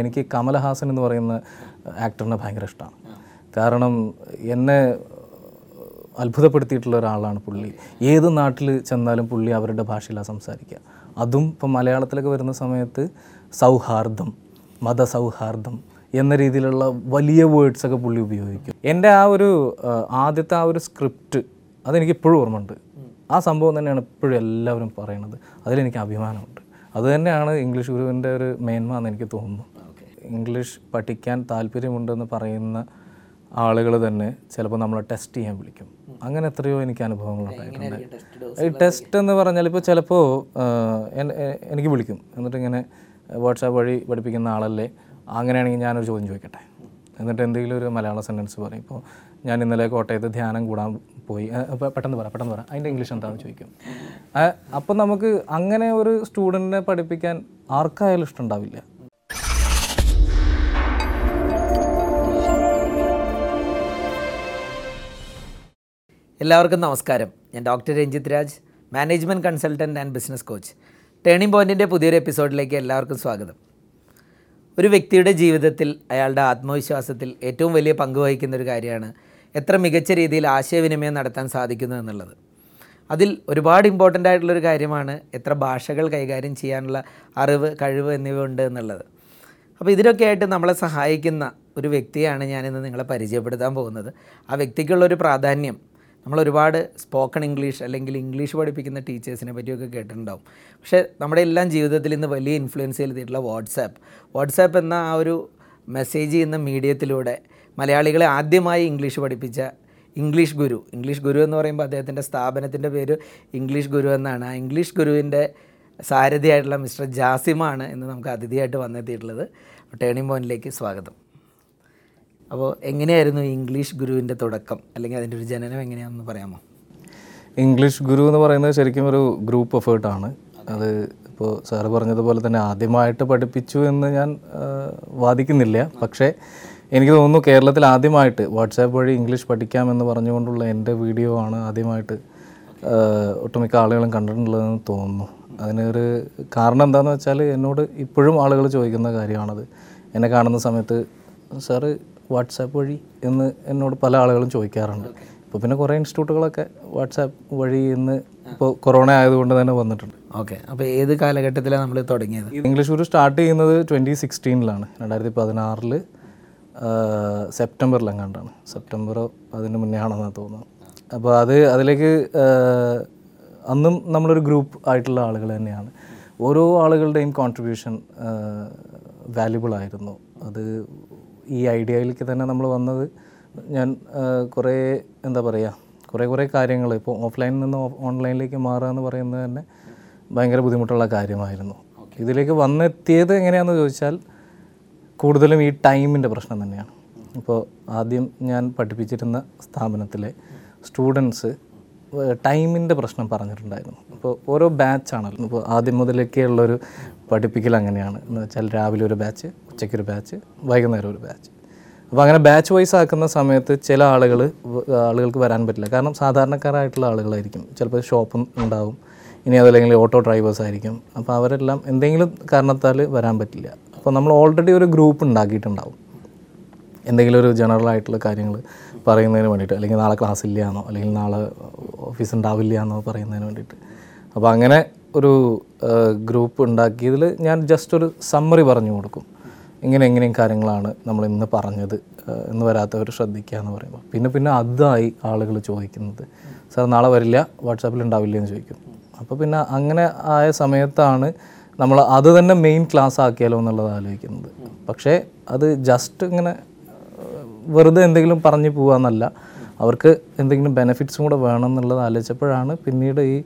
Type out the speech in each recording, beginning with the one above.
എനിക്ക് കമലഹാസൻ എന്ന് പറയുന്ന ആക്ടറിനെ ഭയങ്കര ഇഷ്ടമാണ്. കാരണം എന്നെ അത്ഭുതപ്പെടുത്തിയിട്ടുള്ള ഒരാളാണ് പുള്ളി. ഏത് നാട്ടിൽ ചെന്നാലും പുള്ളി അവരുടെ ഭാഷയിലാണ് സംസാരിക്കുക. അതും ഇപ്പം മലയാളത്തിലൊക്കെ വരുന്ന സമയത്ത് സൗഹാർദ്ദം മതസൗഹാർദ്ദം എന്ന രീതിയിലുള്ള വലിയ വേർഡ്സൊക്കെ പുള്ളി ഉപയോഗിക്കും. എന്റെ ആ ഒരു ആദ്യത്തെ ആ ഒരു സ്ക്രിപ്റ്റ് അതെനിക്ക് ഇപ്പോഴും ഓർമ്മയുണ്ട്. ആ സംഭവം തന്നെയാണ് ഇപ്പോഴും എല്ലാവരും പറയണത് അതിലെനിക്ക് അഭിമാനമുണ്ട്. അതുതന്നെയാണ് ഇംഗ്ലീഷ് ഗുരുവിന്റെ ഒരു മേന്മ എന്ന് എനിക്ക് തോന്നുന്നു. ഇംഗ്ലീഷ് പഠിക്കാൻ താല്പര്യമുണ്ടെന്ന് പറയുന്ന ആളുകൾ തന്നെ ചിലപ്പോൾ നമ്മൾ ടെസ്റ്റ് ചെയ്യാൻ വിളിക്കും. അങ്ങനെ എത്രയോ എനിക്ക് അനുഭവങ്ങളുണ്ടായിട്ടുണ്ട് ഈ ടെസ്റ്റ് എന്ന് പറഞ്ഞാൽ ഇപ്പോൾ ചിലപ്പോൾ എനിക്ക് വിളിക്കും. എന്നിട്ട് ഇങ്ങനെ വാട്സാപ്പ് വഴി പഠിപ്പിക്കുന്ന ആളല്ലേ അങ്ങനെയാണെങ്കിൽ ഞാനൊരു ചോദ്യം ചോദിക്കട്ടെ. എന്നിട്ട് എന്തെങ്കിലും ഒരു മലയാള സെന്റൻസ് പറയും. ഇപ്പോൾ ഞാൻ ഇന്നലെ കോട്ടയത്ത് ധ്യാനം കൂടാൻ പോയി. പെട്ടെന്ന് പറ പെട്ടെന്ന് പറ. അതിന്റെ ഇംഗ്ലീഷ് എന്താണെന്ന് ചോദിക്കും. അപ്പം നമുക്ക് അങ്ങനെ ഒരു സ്റ്റുഡന്റിനെ പഠിപ്പിക്കാൻ ആർക്കായാലും ഇഷ്ടമുണ്ടാവില്ല എല്ലാവർക്കും നമസ്കാരം. ഞാൻ doctor Ranjith Raj management consultant and business coach. Turning പോയിന്റിന്റെ പുതിയൊരു എപ്പിസോഡിലേക്ക് എല്ലാവർക്കും സ്വാഗതം. ഒരു വ്യക്തിയുടെ ജീവിതത്തിൽ അയാളുടെ ആത്മവിശ്വാസത്തിൽ ഏറ്റവും വലിയ പങ്ക് വഹിക്കുന്ന ഒരു കാര്യമാണ് എത്ര മികച്ച രീതിയിൽ ആശയവിനിമയം നടത്താൻ സാധിക്കുന്നു എന്നുള്ളത്. അതിൽ ഒരുപാട് ഇമ്പോർട്ടന്റ് ആയിട്ടുള്ളൊരു കാര്യമാണ് എത്ര ഭാഷകൾ കൈകാര്യം ചെയ്യാനുള്ള അറിവ് കഴിവ് എന്നിവ ഉണ്ട് എന്നുള്ളത്. അപ്പോൾ ഇതിനൊക്കെ ആയിട്ട് നമ്മളെ സഹായിക്കുന്ന ഒരു വ്യക്തിയാണ് ഞാനിന്ന് നിങ്ങളെ പരിചയപ്പെടുത്താൻ പോകുന്നത്. ആ വ്യക്തിക്കുള്ളൊരു പ്രാധാന്യം നമ്മൾ ഒരുപാട് സ്പോക്കൺ ഇംഗ്ലീഷ് അല്ലെങ്കിൽ ഇംഗ്ലീഷ് പഠിപ്പിക്കുന്ന ടീച്ചേഴ്സിനെ പറ്റിയൊക്കെ കേട്ടിട്ടുണ്ടാവും. പക്ഷേ നമ്മുടെ എല്ലാം ജീവിതത്തിൽ ഇന്ന് വലിയ ഇൻഫ്ലുവൻസ് ചെയ്തിട്ടുള്ള വാട്സാപ്പ്. വാട്സാപ്പ് എന്ന ആ ഒരു മെസ്സേജ് ചെയ്യുന്ന മീഡിയത്തിലൂടെ മലയാളികളെ ആദ്യമായി ഇംഗ്ലീഷ് പഠിപ്പിച്ച ഇംഗ്ലീഷ് ഗുരു. ഇംഗ്ലീഷ് ഗുരു എന്ന് പറയുമ്പോൾ അദ്ദേഹത്തിന്റെ സ്ഥാപനത്തിന്റെ പേര് ഇംഗ്ലീഷ് ഗുരു എന്നാണ്. ആ ഇംഗ്ലീഷ് ഗുരുവിന്റെ സാരഥിയായിട്ടുള്ള മിസ്റ്റർ ജാസിമാണ് ഇന്ന് നമുക്ക് അതിഥിയായിട്ട് വന്നെത്തിയിട്ടുള്ളത്. ടേണിംഗ് പോയിന്റിലേക്ക് സ്വാഗതം. അപ്പോൾ എങ്ങനെയായിരുന്നു ഇംഗ്ലീഷ് ഗുരുവിന്റെ തുടക്കം? അല്ലെങ്കിൽ അതിന്റെ ഒരു ജനനം എങ്ങനെയാണെന്ന് പറയാമോ? ഇംഗ്ലീഷ് ഗുരു എന്ന് പറയുന്നത് ശരിക്കും ഒരു ഗ്രൂപ്പ് എഫേർട്ടാണ് അത് ഇപ്പോൾ സാറ് പറഞ്ഞതുപോലെ തന്നെ ആദ്യമായിട്ട് പഠിപ്പിച്ചു എന്ന് ഞാൻ വാദിക്കുന്നില്ല. പക്ഷേ എനിക്ക് തോന്നുന്നു കേരളത്തിൽ ആദ്യമായിട്ട് വാട്സാപ്പ് വഴി ഇംഗ്ലീഷ് പഠിക്കാമെന്ന് പറഞ്ഞുകൊണ്ടുള്ള എന്റെ വീഡിയോ ആണ് ആദ്യമായിട്ട് ഒട്ടുമിക്ക ആളുകളും കണ്ടിട്ടുള്ളതെന്ന് തോന്നുന്നു. അതിനൊരു കാരണം എന്താണെന്ന് വെച്ചാൽ എന്നോട് ഇപ്പോഴും ആളുകൾ ചോദിക്കുന്ന കാര്യമാണത്. എന്നെ കാണുന്ന സമയത്ത് സാറ് വാട്സാപ്പ് വഴി എന്ന് എന്നോട് പല ആളുകളും ചോദിക്കാറുണ്ട്. ഇപ്പോൾ പിന്നെ കുറേ ഇൻസ്റ്റിറ്റ്യൂട്ടുകളൊക്കെ വാട്സാപ്പ് വഴി ഇന്ന് ഇപ്പോൾ കൊറോണ ആയതുകൊണ്ട് തന്നെ വന്നിട്ടുണ്ട്. ഓക്കെ. അപ്പോൾ ഏത് കാലഘട്ടത്തിലാണ് നമ്മൾ തുടങ്ങിയത്? ഇംഗ്ലീഷ് ഒരു സ്റ്റാർട്ട് ചെയ്യുന്നത് ട്വന്റി സിക്സ്റ്റീനിലാണ്. രണ്ടായിരത്തി പതിനാറിൽ സെപ്റ്റംബറിലെങ്ങാണ്ടാണ് സെപ്റ്റംബറോ അതിന് മുന്നേ ആണെന്നാണ് തോന്നുന്നത് അപ്പോൾ അത് അതിലേക്ക് അന്നും നമ്മളൊരു ഗ്രൂപ്പ് ആയിട്ടുള്ള ആളുകൾ തന്നെയാണ്. ഓരോ ആളുകളുടെയും കോൺട്രിബ്യൂഷൻ വാല്യുബിൾ ആയിരുന്നു. അത് ഈ ഐഡിയയിലേക്ക് തന്നെ നമ്മൾ വന്നത് ഞാൻ കുറേ എന്താ പറയുക കുറേ കുറേ കാര്യങ്ങൾ ഇപ്പോൾ ഓഫ്ലൈനിൽ നിന്ന് ഓൺലൈനിലേക്ക് മാറുക എന്ന് പറയുന്നത് തന്നെ ഭയങ്കര ബുദ്ധിമുട്ടുള്ള കാര്യമായിരുന്നു. ഇതിലേക്ക് വന്നെത്തിയത് എങ്ങനെയാണെന്ന് ചോദിച്ചാൽ കൂടുതലും ഈ ടൈമിന്റെ പ്രശ്നം തന്നെയാണ്. ഇപ്പോൾ ആദ്യം ഞാൻ പഠിപ്പിച്ചിരുന്ന സ്ഥാപനത്തിലെ സ്റ്റുഡൻസ് ടൈമിന്റെ പ്രശ്നം പറഞ്ഞിട്ടുണ്ടായിരുന്നു. ഇപ്പോൾ ഓരോ ബാച്ചാണല്ലോ. ഇപ്പോൾ ആദ്യം മുതലൊക്കെ ഉള്ളൊരു പഠിപ്പിക്കൽ അങ്ങനെയാണ്. എന്ന് വെച്ചാൽ രാവിലെ ഒരു ബാച്ച് ഉച്ചയ്ക്ക് ഒരു ബാച്ച് വൈകുന്നേരം ഒരു ബാച്ച് അപ്പോൾ അങ്ങനെ ബാച്ച് വൈസ് ആക്കുന്ന സമയത്ത് ചില ആളുകൾ ആളുകൾക്ക് വരാൻ പറ്റില്ല. കാരണം സാധാരണക്കാരായിട്ടുള്ള ആളുകളായിരിക്കും. ചിലപ്പോൾ ഷോപ്പും ഉണ്ടാവും. ഇനി അതല്ലെങ്കിൽ ഓട്ടോ ഡ്രൈവേഴ്സ് ആയിരിക്കും. അപ്പോൾ അവരെല്ലാം എന്തെങ്കിലും കാരണത്താൽ വരാൻ പറ്റില്ല. അപ്പോൾ നമ്മൾ ഓൾറെഡി ഒരു ഗ്രൂപ്പ് ഉണ്ടാക്കിയിട്ടുണ്ടാവും. എന്തെങ്കിലും ഒരു ജനറൽ ആയിട്ടുള്ള കാര്യങ്ങൾ പറയുന്നതിന് വേണ്ടിയിട്ട്. അല്ലെങ്കിൽ നാളെ ക്ലാസ് ഇല്ല എന്നോ അല്ലെങ്കിൽ നാളെ ഓഫീസ് ഉണ്ടാവില്ല എന്നോ പറയുന്നതിന് വേണ്ടിയിട്ട്. അപ്പോൾ അങ്ങനെ ഒരു ഗ്രൂപ്പ് ഉണ്ടാക്കിയതിൽ ഞാൻ ജസ്റ്റ് ഒരു സമ്മറി പറഞ്ഞു കൊടുക്കും. ഇങ്ങനെ എങ്ങനെയും കാര്യങ്ങളാണ് നമ്മൾ ഇന്ന് പറഞ്ഞത്. എന്ന് വരാത്തവർ ശ്രദ്ധിക്കുക എന്ന് പറയുമ്പോൾ. പിന്നെ പിന്നെ അതായി ആളുകൾ ചോദിക്കുന്നത്. സാർ നാളെ വരില്ല വാട്സാപ്പിൽ ഉണ്ടാവില്ല എന്ന് ചോദിക്കും. അപ്പോൾ പിന്നെ അങ്ങനെ ആയ സമയത്താണ് നമ്മൾ അത് തന്നെ മെയിൻ ക്ലാസ് ആക്കിയാലോ എന്നുള്ളത് ആലോചിക്കുന്നത്. പക്ഷേ അത് ജസ്റ്റ് ഇങ്ങനെ വെറുതെ എന്തെങ്കിലും പറഞ്ഞു പോകാമെന്നല്ല അവർക്ക് എന്തെങ്കിലും ബെനിഫിറ്റ്സും കൂടെ വേണം എന്നുള്ളത് ആലോചിച്ചപ്പോഴാണ് പിന്നീട് ഈ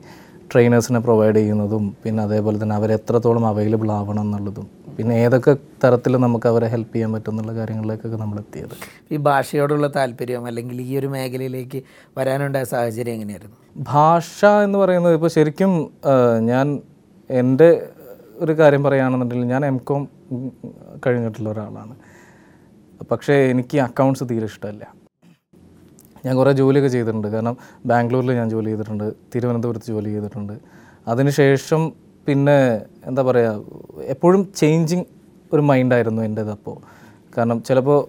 ട്രെയിനേഴ്സിനെ പ്രൊവൈഡ് ചെയ്യുന്നതും പിന്നെ അതേപോലെ തന്നെ അവരെത്രത്തോളം അവൈലബിൾ ആവണം എന്നുള്ളതും പിന്നെ ഏതൊക്കെ തരത്തിൽ നമുക്ക് അവരെ ഹെൽപ്പ് ചെയ്യാൻ പറ്റും എന്നുള്ള കാര്യങ്ങളിലേക്കൊക്കെ നമ്മൾ എത്തിയത്. ഈ ഭാഷയോടുള്ള താല്പര്യം അല്ലെങ്കിൽ ഈ ഒരു മേഖലയിലേക്ക് വരാനുണ്ടായ സാഹചര്യം എങ്ങനെയായിരുന്നു? ഭാഷ എന്ന് പറയുന്നത് ഇപ്പോൾ ശരിക്കും ഞാൻ എന്റെ ഒരു കാര്യം പറയുകയാണെന്നുണ്ടെങ്കിൽ ഞാൻ എം കോം കഴിഞ്ഞിട്ടുള്ള ഒരാളാണ്. പക്ഷേ എനിക്ക് അക്കൗണ്ട്സ് തീരെ ഇഷ്ടമല്ല. ഞാൻ കുറേ ജോലിയൊക്കെ ചെയ്തിട്ടുണ്ട്. കാരണം ബാംഗ്ലൂരിൽ ഞാൻ ജോലി ചെയ്തിട്ടുണ്ട്. തിരുവനന്തപുരത്ത് ജോലി ചെയ്തിട്ടുണ്ട്. അതിനുശേഷം പിന്നെ എന്താ പറയുക എപ്പോഴും ചേഞ്ചിങ് ഒരു മൈൻഡായിരുന്നു എന്റേത് അപ്പോൾ കാരണം ചിലപ്പോൾ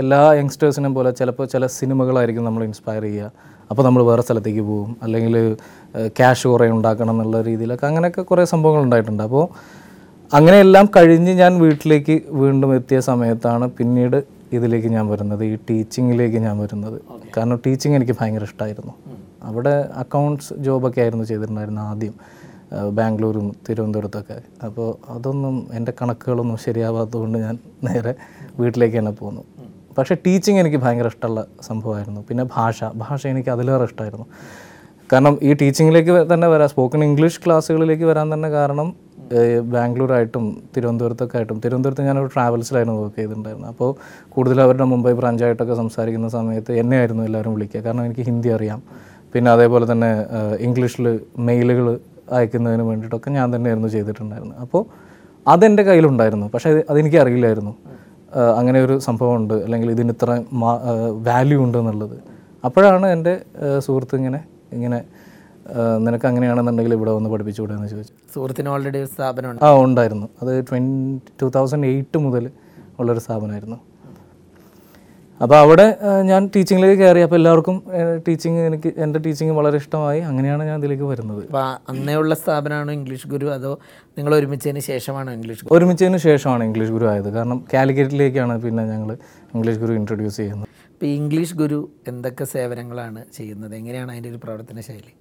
എല്ലാ യങ്സ്റ്റേഴ്സിനെയും പോലെ ചിലപ്പോൾ ചില സിനിമകളായിരിക്കും നമ്മൾ ഇൻസ്പയർ ചെയ്യുക. അപ്പോൾ നമ്മൾ വേറെ സ്ഥലത്തേക്ക് പോകും. അല്ലെങ്കിൽ ക്യാഷ് കുറേ ഉണ്ടാക്കണം എന്നുള്ള രീതിയിലൊക്കെ അങ്ങനെയൊക്കെ കുറേ സംഭവങ്ങൾ ഉണ്ടായിട്ടുണ്ട്. അപ്പോൾ അങ്ങനെയെല്ലാം കഴിഞ്ഞ് ഞാൻ വീട്ടിലേക്ക് വീണ്ടും എത്തിയ സമയത്താണ് പിന്നീട് ഇതിലേക്ക് ഞാൻ വരുന്നത് ഈ ടീച്ചിങ്ങിലേക്ക് ഞാൻ വരുന്നത്. കാരണം ടീച്ചിങ് എനിക്ക് ഭയങ്കര ഇഷ്ടമായിരുന്നു അവിടെ അക്കൗണ്ട്സ് ജോബൊക്കെ ആയിരുന്നു ചെയ്തിട്ടുണ്ടായിരുന്നത് ആദ്യം ബാംഗ്ലൂരും തിരുവനന്തപുരത്തൊക്കെ. അപ്പോൾ അതൊന്നും എന്റെ കണക്കുകളൊന്നും ശരിയാവാത്തതുകൊണ്ട് ഞാൻ നേരെ വീട്ടിലേക്ക് തന്നെ പോന്നു. പക്ഷേ ടീച്ചിങ് എനിക്ക് ഭയങ്കര ഇഷ്ടമുള്ള സംഭവമായിരുന്നു. പിന്നെ ഭാഷ ഭാഷ എനിക്ക് അതിലേറെ ഇഷ്ടമായിരുന്നു കാരണം ഈ ടീച്ചിങ്ങിലേക്ക് തന്നെ വരാം സ്പോക്കൺ ഇംഗ്ലീഷ് ക്ലാസ്സുകളിലേക്ക് വരാൻ തന്നെ കാരണം ബാംഗ്ലൂരായിട്ടും തിരുവനന്തപുരത്തൊക്കെ ആയിട്ടും തിരുവനന്തപുരത്ത് ഞാനൊരു ട്രാവൽസിലായിരുന്നു വർക്ക് ചെയ്തിട്ടുണ്ടായിരുന്നത്. അപ്പോൾ കൂടുതൽ അവരുടെ മുംബൈ ബ്രാഞ്ചായിട്ടൊക്കെ സംസാരിക്കുന്ന സമയത്ത് എന്നെ ആയിരുന്നു എല്ലാവരും വിളിക്കുക. കാരണം എനിക്ക് ഹിന്ദി അറിയാം. പിന്നെ അതേപോലെ തന്നെ ഇംഗ്ലീഷിൽ മെയിലുകൾ അയക്കുന്നതിന് വേണ്ടിയിട്ടൊക്കെ ഞാൻ തന്നെയായിരുന്നു ചെയ്തിട്ടുണ്ടായിരുന്നത്. അപ്പോൾ അതെന്റെ കയ്യിലുണ്ടായിരുന്നു. പക്ഷേ അത് അതെനിക്ക് അറിയില്ലായിരുന്നു. അങ്ങനെ ഒരു സംഭവമുണ്ട്. അല്ലെങ്കിൽ ഇതിന് ഇത്ര വാല്യൂ ഉണ്ട് എന്നുള്ളത്. അപ്പോഴാണ് എന്റെ സുഹൃത്ത് ഇങ്ങനെ ഇങ്ങനെ നിനക്ക് അങ്ങനെയാണെന്നുണ്ടെങ്കിൽ ഇവിടെ വന്ന് പഠിപ്പിച്ചുകൂടെ എന്ന് ചോദിച്ചു. സുഹൃത്തിന് ഓൾറെഡി ഒരു സ്ഥാപനം ആ ഉണ്ടായിരുന്നു. അത് ട്വന്റി ടു തൗസൻഡ് എയ്റ്റ് മുതൽ ഉള്ളൊരു സ്ഥാപനമായിരുന്നു. അപ്പോൾ അവിടെ ഞാൻ ടീച്ചിങ്ങിലേക്ക് കയറി. അപ്പോൾ എല്ലാവർക്കും ടീച്ചിങ് എനിക്ക് എന്റെ ടീച്ചിങ് വളരെ ഇഷ്ടമായി. അങ്ങനെയാണ് ഞാൻ ഇതിലേക്ക് വരുന്നത്. അപ്പോൾ അന്നേ ഉള്ള സ്ഥാപനമാണോ ഇംഗ്ലീഷ് ഗുരു? അതോ നിങ്ങൾ ഒരുമിച്ചതിന് ശേഷമാണോ ഇംഗ്ലീഷ് ഗുരു? ഒരുമിച്ചതിന് ശേഷമാണ് ഇംഗ്ലീഷ് ഗുരു ആയത്. കാരണം കാലിക്കറ്റിലേക്കാണ് പിന്നെ ഞങ്ങൾ ഇംഗ്ലീഷ് ഗുരു ഇൻട്രൊഡ്യൂസ് ചെയ്യുന്നത്. ഇപ്പോൾ ഇംഗ്ലീഷ് ഗുരു എന്തൊക്കെ സേവനങ്ങളാണ് ചെയ്യുന്നത്? എങ്ങനെയാണ് അതിന്റെ ഒരു പ്രവർത്തന ശൈലി?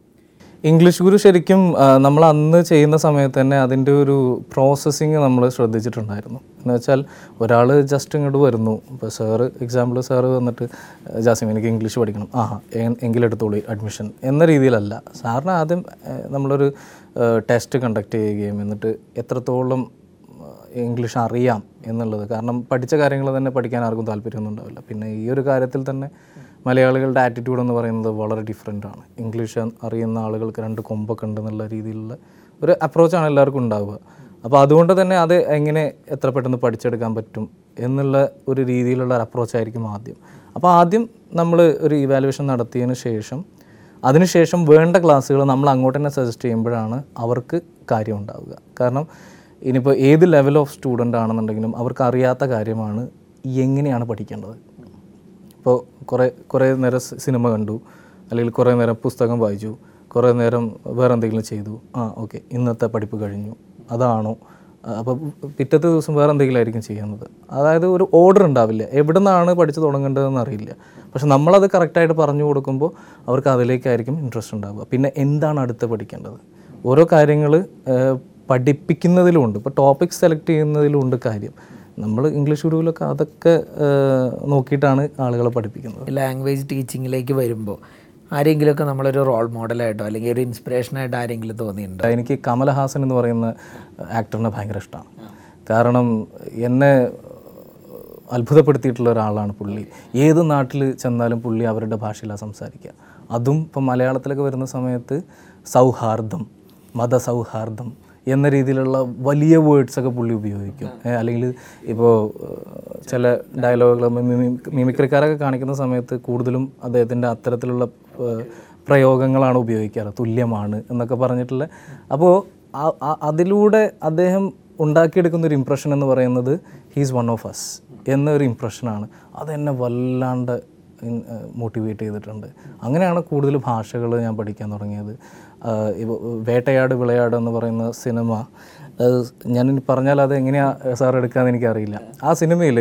ഇംഗ്ലീഷ് ഗുരു ശരിക്കും നമ്മൾ അന്ന് ചെയ്യുന്ന സമയത്ത് തന്നെ അതിന്റെ ഒരു പ്രോസസ്സിങ് നമ്മൾ ശ്രദ്ധിച്ചിട്ടുണ്ടായിരുന്നു. എന്ന് വെച്ചാൽ ഒരാൾ ജസ്റ്റ് ഇങ്ങോട്ട് വരുന്നു. ഇപ്പോൾ സാറ് എക്സാമ്പിൾ സാറ് വന്നിട്ട് ജാസിം എനിക്ക് ഇംഗ്ലീഷ് പഠിക്കണം. ആ എങ്കിലെടുത്തോളൂ അഡ്മിഷൻ എന്ന രീതിയിലല്ല. സാറിന് ആദ്യം നമ്മളൊരു ടെസ്റ്റ് കണ്ടക്ട് ചെയ്യുകയും എന്നിട്ട് എത്രത്തോളം ഇംഗ്ലീഷ് അറിയാം എന്നുള്ളത്. കാരണം പഠിച്ച കാര്യങ്ങൾ തന്നെ പഠിക്കാൻ ആർക്കും താല്പര്യമൊന്നും ഉണ്ടാവില്ല. പിന്നെ ഈ ഒരു കാര്യത്തിൽ തന്നെ മലയാളികളുടെ ആറ്റിറ്റ്യൂഡ് എന്ന് പറയുന്നത് വളരെ ഡിഫറെന്റ് ആണ്. ഇംഗ്ലീഷ് അറിയുന്ന ആളുകൾക്ക് രണ്ട് കൊമ്പൊക്കെ ഉണ്ടെന്നുള്ള രീതിയിലുള്ള ഒരു അപ്രോച്ചാണ് എല്ലാവർക്കും ഉണ്ടാവുക. അപ്പോൾ അതുകൊണ്ട് തന്നെ അത് എങ്ങനെ എത്ര പെട്ടെന്ന് പഠിച്ചെടുക്കാൻ പറ്റും എന്നുള്ള ഒരു രീതിയിലുള്ള ഒരു അപ്രോച്ചായിരിക്കും ആദ്യം. അപ്പോൾ ആദ്യം നമ്മൾ ഒരു ഇവാലുവേഷൻ നടത്തിയതിന് ശേഷം അതിനുശേഷം വേണ്ട ക്ലാസ്സുകൾ നമ്മൾ അങ്ങോട്ട് തന്നെ സജസ്റ്റ് ചെയ്യുമ്പോഴാണ് അവർക്ക് കാര്യം ഉണ്ടാവുക. കാരണം ഇനിയിപ്പോൾ ഏത് ലെവൽ ഓഫ് സ്റ്റുഡന്റ് ആണെന്നുണ്ടെങ്കിലും അവർക്ക് അറിയാത്ത കാര്യമാണ് എങ്ങനെയാണ് പഠിക്കേണ്ടത്. ഇപ്പോൾ കുറേ കുറേ നേരം സിനിമ കണ്ടു. അല്ലെങ്കിൽ കുറേ നേരം പുസ്തകം വായിച്ചു. കുറേ നേരം വേറെ എന്തെങ്കിലും ചെയ്തു. ആ ഓക്കെ. ഇന്നത്തെ പഠിപ്പ് കഴിഞ്ഞു. അതാണോ? അപ്പോൾ പിറ്റത്തെ ദിവസം വേറെ എന്തെങ്കിലും ആയിരിക്കും ചെയ്യുന്നത്. അതായത് ഒരു ഓർഡർ ഉണ്ടാവില്ല. എവിടെ നിന്നാണ് പഠിച്ചു തുടങ്ങേണ്ടതെന്ന് അറിയില്ല. പക്ഷെ നമ്മളത് കറക്റ്റായിട്ട് പറഞ്ഞു കൊടുക്കുമ്പോൾ അവർക്ക് അതിലേക്കായിരിക്കും ഇൻട്രസ്റ്റ് ഉണ്ടാവുക. പിന്നെ എന്താണ് അടുത്ത് പഠിക്കേണ്ടത്? ഓരോ കാര്യങ്ങൾ പഠിപ്പിക്കുന്നതിലുമുണ്ട് ഇപ്പോൾ ടോപ്പിക് സെലക്ട് ചെയ്യുന്നതിലുമുണ്ട് കാര്യം. നമ്മൾ ഇംഗ്ലീഷ് ഗുരുവിലൊക്കെ അതൊക്കെ നോക്കിയിട്ടാണ് ആളുകളെ പഠിപ്പിക്കുന്നത്. ലാംഗ്വേജ് ടീച്ചിങ്ങിലേക്ക് വരുമ്പോൾ ആരെങ്കിലുമൊക്കെ നമ്മളൊരു റോൾ മോഡലായിട്ടോ അല്ലെങ്കിൽ ഒരു ഇൻസ്പിറേഷനായിട്ട് ആരെങ്കിലും തോന്നിയിട്ടുണ്ടോ? എനിക്ക് കമലഹാസൻ എന്ന് പറയുന്ന ആക്ടറിനെ ഭയങ്കര ഇഷ്ടമാണ് കാരണം എന്നെ അത്ഭുതപ്പെടുത്തിയിട്ടുള്ള ഒരാളാണ് പുള്ളി. ഏത് നാട്ടിൽ ചെന്നാലും പുള്ളി അവരുടെ ഭാഷയിലാണ് സംസാരിക്കുക. അതും ഇപ്പം മലയാളത്തിലൊക്കെ വരുന്ന സമയത്ത് സൗഹാർദ്ദം മതസൗഹാർദ്ദം എന്ന രീതിയിലുള്ള വലിയ വേർഡ്സ് ഒക്കെ പുള്ളി ഉപയോഗിക്കും. അല്ലെങ്കിൽ ഇപ്പോൾ ചില ഡയലോഗുകൾ മിമിക്രിക്കാരൊക്കെ കാണിക്കുന്ന സമയത്ത് കൂടുതലും അദ്ദേഹത്തിന്റെ അത്തരത്തിലുള്ള പ്രയോഗങ്ങളാണ് ഉപയോഗിക്കാറ്. തുല്യമാണ് എന്നൊക്കെ പറഞ്ഞിട്ടുള്ള. അപ്പോൾ അതിലൂടെ അദ്ദേഹം ഉണ്ടാക്കിയെടുക്കുന്ന ഒരു ഇമ്പ്രഷൻ എന്ന് പറയുന്നത് ഹീസ് വൺ ഓഫ് അസ് എന്നൊരു ഇമ്പ്രഷനാണ് അതെന്നെ വല്ലാണ്ട് മോട്ടിവേറ്റ് ചെയ്തിട്ടുണ്ട്. അങ്ങനെയാണ് കൂടുതൽ ഭാഷകൾ ഞാൻ പഠിക്കാൻ തുടങ്ങിയത്. വേട്ടയാട് വിളയാട് എന്ന് പറയുന്ന സിനിമ ഞാൻ പറഞ്ഞാൽ അത് എങ്ങനെയാണ് സാർ എടുക്കാമെന്ന് എനിക്കറിയില്ല. ആ സിനിമയിൽ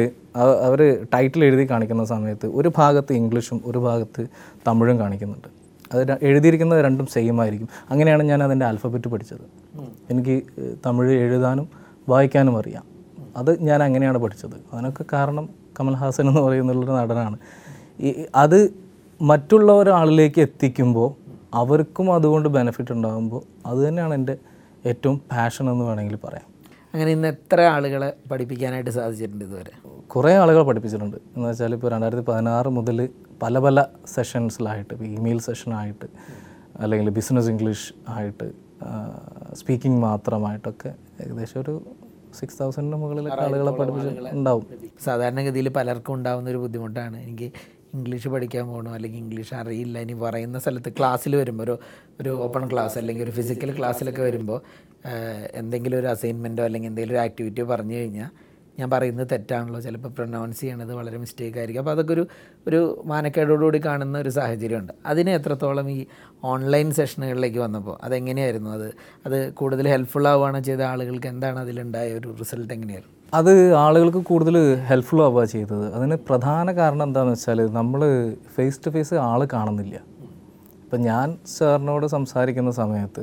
അവർ ടൈറ്റിൽ എഴുതി കാണിക്കുന്ന സമയത്ത് ഒരു ഭാഗത്ത് ഇംഗ്ലീഷും ഒരു ഭാഗത്ത് തമിഴും കാണിക്കുന്നുണ്ട്. അത് എഴുതിയിരിക്കുന്നത് രണ്ടും സെയിം ആയിരിക്കും. അങ്ങനെയാണ് ഞാൻ അതിന്റെ ആൽഫബറ്റ് പഠിച്ചത്. എനിക്ക് തമിഴ് എഴുതാനും വായിക്കാനും അറിയാം. അത് ഞാൻ അങ്ങനെയാണ് പഠിച്ചത്. അതിനൊക്കെ കാരണം കമൽഹാസൻ എന്ന് പറയുന്നുള്ളൊരു നടനാണ്. ഈ അത് മറ്റുള്ള ഒരാളിലേക്ക് എത്തിക്കുമ്പോൾ അവർക്കും അതുകൊണ്ട് ബെനിഫിറ്റ് ഉണ്ടാകുമ്പോൾ അത് തന്നെയാണ് എന്റെ ഏറ്റവും പാഷൻ എന്ന് വേണമെങ്കിൽ പറയാം. അങ്ങനെ ഇന്ന് എത്ര ആളുകളെ പഠിപ്പിക്കാനായിട്ട് സാധിച്ചിട്ടുണ്ട് ഇതുവരെ? കുറേ ആളുകൾ പഠിപ്പിച്ചിട്ടുണ്ട്. എന്ന് വെച്ചാൽ ഇപ്പോൾ രണ്ടായിരത്തി പതിനാറ് മുതൽ പല പല സെഷൻസിലായിട്ട് ഇമെയിൽ സെഷനായിട്ട് അല്ലെങ്കിൽ ബിസിനസ് ഇംഗ്ലീഷ് ആയിട്ട് സ്പീക്കിംഗ് മാത്രമായിട്ടൊക്കെ ഏകദേശം ഒരു സിക്സ് തൗസൻഡിന് മുകളിലൊക്കെ ആളുകളെ പഠിപ്പിച്ചിട്ടുണ്ടാവും സാധാരണഗതിയിൽ പലർക്കും ഉണ്ടാകുന്ന ഒരു ബുദ്ധിമുട്ടാണ്. എനിക്ക് ഇംഗ്ലീഷ് പഠിക്കാൻ പോകണോ അല്ലെങ്കിൽ ഇംഗ്ലീഷ് അറിയില്ല. ഇനി പറയുന്ന സ്ഥലത്ത് ക്ലാസ്സിൽ വരുമ്പോൾ ഒരു ഒരു ഓപ്പൺ ക്ലാസ് അല്ലെങ്കിൽ ഒരു ഫിസിക്കൽ ക്ലാസ്സിലൊക്കെ വരുമ്പോൾ എന്തെങ്കിലും ഒരു അസൈൻമെന്റോ അല്ലെങ്കിൽ എന്തെങ്കിലും ഒരു ആക്ടിവിറ്റിയോ പറഞ്ഞു കഴിഞ്ഞാൽ ഞാൻ പറയുന്നത് തെറ്റാണല്ലോ. ചിലപ്പോൾ പ്രൊനൗൺസ് ചെയ്യണത് വളരെ മിസ്റ്റേക്ക് ആയിരിക്കും. അപ്പോൾ അതൊക്കെ ഒരു ഒരു മാനക്കേടോടുകൂടി കാണുന്ന ഒരു സാഹചര്യമുണ്ട്. അതിന് എത്രത്തോളം ഈ ഓൺലൈൻ സെഷനുകളിലേക്ക് വന്നപ്പോൾ അതെങ്ങനെയായിരുന്നു? അത് അത് കൂടുതൽ ഹെൽപ്ഫുൾ ആവുകയാണ് ചെയ്ത ആളുകൾക്ക്? എന്താണ് അതിലുണ്ടായ ഒരു റിസൾട്ട് എങ്ങനെയായിരുന്നു? അത് ആളുകൾക്ക് കൂടുതൽ ഹെൽപ്ഫുൾ ആവുക ചെയ്തത്. അതിന് പ്രധാന കാരണം എന്താണെന്ന് വെച്ചാൽ നമ്മൾ ഫേസ് ടു ഫേസ് ആൾ കാണുന്നില്ല. ഇപ്പം ഞാൻ സാറിനോട് സംസാരിക്കുന്ന സമയത്ത്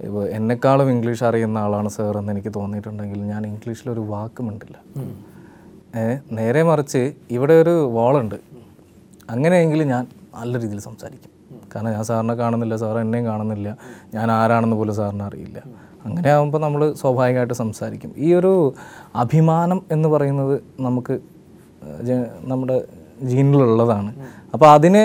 ഇപ്പോൾ എന്നെക്കാളും ഇംഗ്ലീഷ് അറിയുന്ന ആളാണ് സാർ എന്ന് എനിക്ക് തോന്നിയിട്ടുണ്ടെങ്കിൽ ഞാൻ ഇംഗ്ലീഷിലൊരു വാക്ക് മിണ്ടില്ല. ഏ, നേരെ മറിച്ച് ഇവിടെ ഒരു വാളുണ്ട് അങ്ങനെയെങ്കിൽ ഞാൻ നല്ല രീതിയിൽ സംസാരിക്കും. കാരണം ഞാൻ സാറിനെ കാണുന്നില്ല സാർ എന്നെയും കാണുന്നില്ല. ഞാൻ ആരാണെന്ന് പോലും സാറിന് അറിയില്ല. അങ്ങനെ ആകുമ്പോൾ നമ്മൾ സ്വാഭാവികമായിട്ട് സംസാരിക്കും. ഈ ഒരു അഭിമാനം എന്ന് പറയുന്നത് നമുക്ക് നമ്മുടെ ജീനിലുള്ളതാണ്. അപ്പോൾ അതിനെ